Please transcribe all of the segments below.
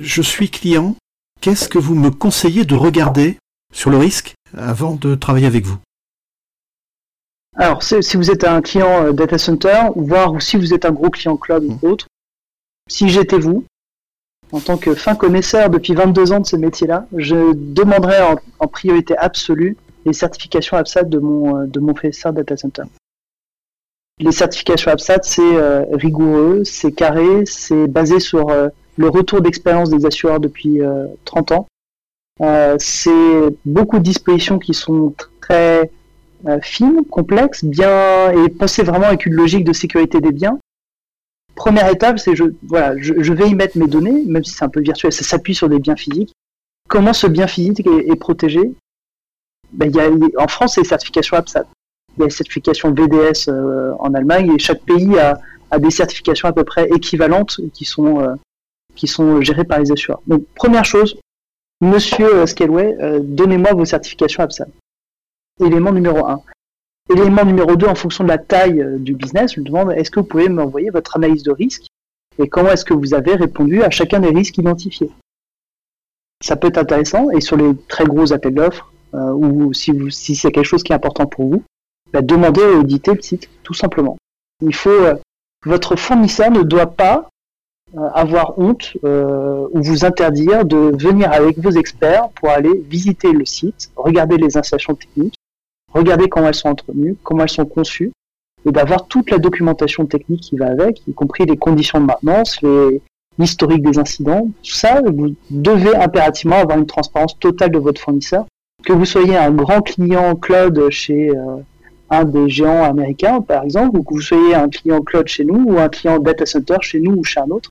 Je suis client. Qu'est-ce que vous me conseillez de regarder sur le risque avant de travailler avec vous? Alors, si vous êtes un client euh, data center, voire si vous êtes un gros client cloud ou mmh. autre, si j'étais vous, en tant que fin connaisseur depuis 22 ans de ce métier-là, je demanderais en, priorité absolue les certifications APSAT de mon, euh, de mon professeur data center. Les certifications APSAT, c'est euh, rigoureux, c'est carré, c'est basé sur le retour d'expérience des assureurs depuis 30 ans. Euh, c'est beaucoup de dispositions qui sont très euh, fines, complexes, bien et pensées vraiment avec une logique de sécurité des biens. Première étape, c'est je voilà, je, vais y mettre mes données, même si c'est un peu virtuel, ça s'appuie sur des biens physiques. Comment ce bien physique est, protégé? Ben, y a, En France, c'est les certifications APSAT. Il y a les certifications VDS euh, en Allemagne et chaque pays a, a, des certifications à peu près équivalentes qui sont, qui sont gérées par les assureurs. Donc, première chose, Monsieur Scaleway, euh, donnez-moi vos certifications APSA. Élément numéro 1. Élément numéro 2, en fonction de la taille euh, du business, je lui demande est-ce que vous pouvez m'envoyer votre analyse de risque et comment est-ce que vous avez répondu à chacun des risques identifiés? Ça peut être intéressant et sur les très gros appels d'offres, euh, ou si, c'est quelque chose qui est important pour vous, bah, demandez à auditer le site, tout simplement. Il faut, votre fournisseur ne doit pas euh, avoir honte euh, ou vous interdire de venir avec vos experts pour aller visiter le site, regarder les installations techniques, regarder comment elles sont entretenues, comment elles sont conçues, et d'avoir toute la documentation technique qui va avec, y compris les conditions de maintenance, l'historique des incidents. Tout ça, vous devez impérativement avoir une transparence totale de votre fournisseur. Que vous soyez un grand client cloud chez euh, un des géants américains, par exemple, ou que vous soyez un client cloud chez nous, ou un client data center chez nous ou chez un autre,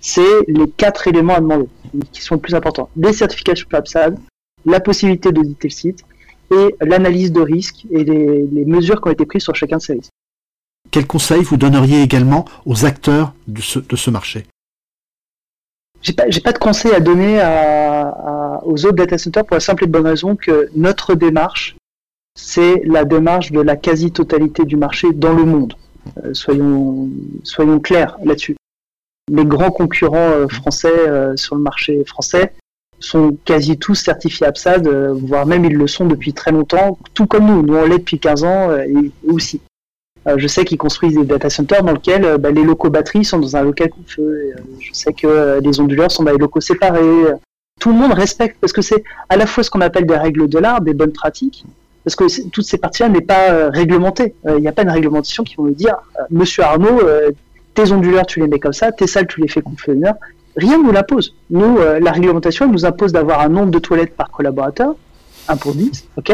c'est les quatre éléments à demander qui sont les plus importants. Des certifications PAPSAD, la possibilité d'auditer le site et l'analyse de risque et les, mesures qui ont été prises sur chacun de ces risques. Quels conseils vous donneriez également aux acteurs de ce, de ce marché? J'ai pas, pas de conseils à donner aux autres data centers pour la simple et bonne raison que notre démarche, c'est la démarche de la quasi-totalité du marché dans le monde. Euh, soyons, soyons clairs là-dessus les grands concurrents euh, français euh, sur le marché français sont quasi tous certifiés APSAD, euh, voire même ils le sont depuis très longtemps, tout comme nous. Nous, on l'est depuis 15 ans et aussi. je sais qu'ils construisent des data centers dans lesquels bah, les locaux batteries sont dans un local coup-feu. je sais que les onduleurs sont dans des locaux séparés. Tout le monde respecte parce que c'est à la fois ce qu'on appelle des règles de l'art, des bonnes pratiques, parce que toutes ces parties-là n'est pas réglementées. Il n'y a pas une réglementation qui vont nous dire, Monsieur Arnaud, tes onduleurs, tu les mets comme ça, tes salles, tu les fais contenir. Rien ne nous l'impose. Nous, euh, la réglementation, nous impose d'avoir un nombre de toilettes par collaborateur, 1 pour 10, ok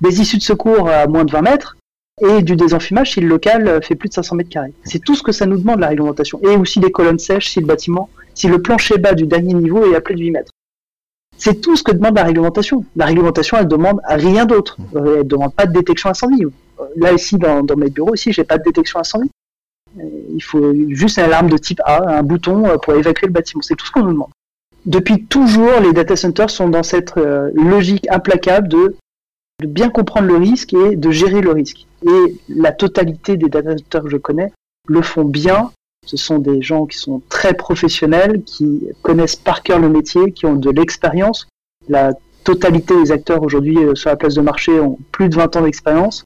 Des issues de secours à moins de 20 mètres, et du désenfumage si le local euh, fait plus de 500 mètres carrés. C'est tout ce que ça nous demande, la réglementation. Et aussi des colonnes sèches si le bâtiment, si le plancher bas du dernier niveau est à plus de 8 mètres. C'est tout ce que demande la réglementation. La réglementation, elle demande rien d'autre. Euh, elle ne demande pas de détection incendie. Là, ici, dans, dans mes bureaux, ici, j'ai pas de détection incendie. Il faut juste une alarme de type A, un bouton euh, pour évacuer le bâtiment. C'est tout ce qu'on nous demande. Depuis toujours, les data centers sont dans cette euh, logique implacable de, bien comprendre le risque et de gérer le risque. Et la totalité des data centers que je connais le font bien. Ce sont des gens qui sont très professionnels, qui connaissent par cœur le métier, qui ont de l'expérience. La totalité des acteurs aujourd'hui euh, sur la place de marché ont plus de 20 ans d'expérience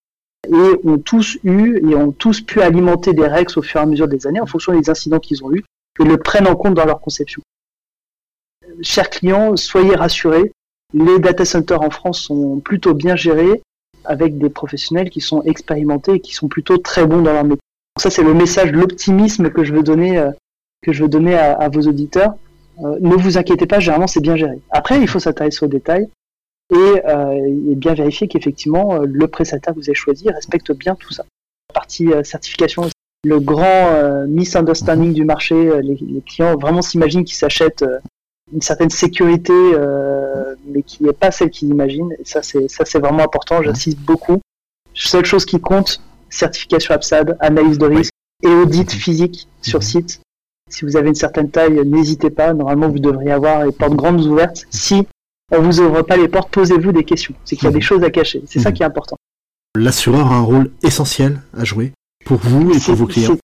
et ont tous eu et ont tous pu alimenter des règles au fur et à mesure des années en fonction des incidents qu'ils ont eus et le prennent en compte dans leur conception. Chers clients, soyez rassurés, les data centers en France sont plutôt bien gérés avec des professionnels qui sont expérimentés et qui sont plutôt très bons dans leur métier. ça, c'est le message, l'optimisme que je veux donner, euh, que je veux donner à, vos auditeurs. Euh, ne vous inquiétez pas, généralement, c'est bien géré. Après, il faut s'intéresser aux détails euh, et, bien vérifier qu'effectivement euh, le prestataire que vous avez choisi respecte bien tout ça. Partie euh, certification, le grand misunderstanding du marché, les, clients vraiment s'imaginent qu'ils s'achètent une certaine sécurité, mais qui n'est pas celle qu'ils imaginent. Et ça, c'est ça, c'est vraiment important. J'insiste beaucoup. Seule chose qui compte, certification APSAD, analyse de risque et audit physique sur mhm. site. Si vous avez une certaine taille, n'hésitez pas. Normalement, vous devriez avoir les portes grandes ouvertes. Si on vous ouvre pas les portes, posez-vous des questions. C'est qu'il y a des mhm. choses à cacher. C'est ça mhm. qui est important. L'assureur a un rôle essentiel à jouer pour vous et pour vos clients.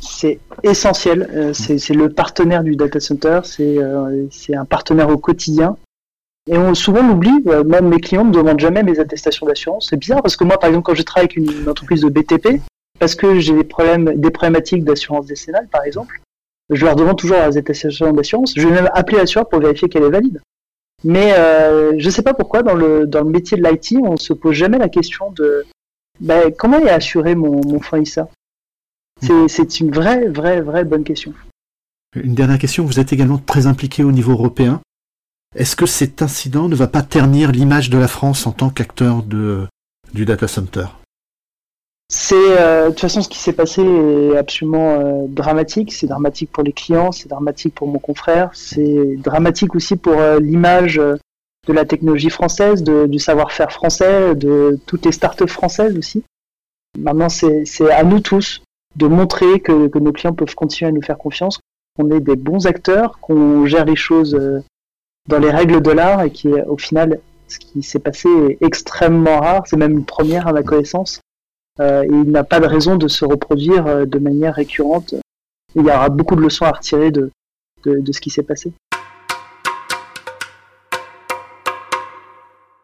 c'est essentiel. Euh, c'est le partenaire du data center. C'est un partenaire au quotidien. Et on, souvent on oublie, même mes clients ne me demandent jamais mes attestations d'assurance. C'est bizarre parce que moi, par exemple, quand je travaille avec une, entreprise de BTP, parce que j'ai des problèmes, des problématiques d'assurance décennale, par exemple, je leur demande toujours les attestations d'assurance. Je vais même appeler l'assureur pour vérifier qu'elle est valide. Mais euh, je ne sais pas pourquoi dans le, dans le métier de l'IT, on ne se pose jamais la question de ben, comment est assuré mon, mon fournisseur C'est une vraie, vraie, vraie bonne question. Une dernière question, vous êtes également très impliqué au niveau européen. Est-ce que cet incident ne va pas ternir l'image de la France en tant qu'acteur du data center? C'est euh, de toute façon ce qui s'est passé est absolument euh, dramatique. C'est dramatique pour les clients, c'est dramatique pour mon confrère, c'est dramatique aussi pour euh, l'image de la technologie française, du savoir-faire français, de toutes les startups françaises aussi. Maintenant, c'est à nous tous de montrer que, que, nos clients peuvent continuer à nous faire confiance, qu'on est des bons acteurs, qu'on gère les choses dans les règles de l'art et qui, au final, ce qui s'est passé est extrêmement rare. C'est même une première à ma connaissance. Euh, il n'a pas de raison de se reproduire euh, de manière récurrente. Il y aura beaucoup de leçons à retirer de, de, ce qui s'est passé.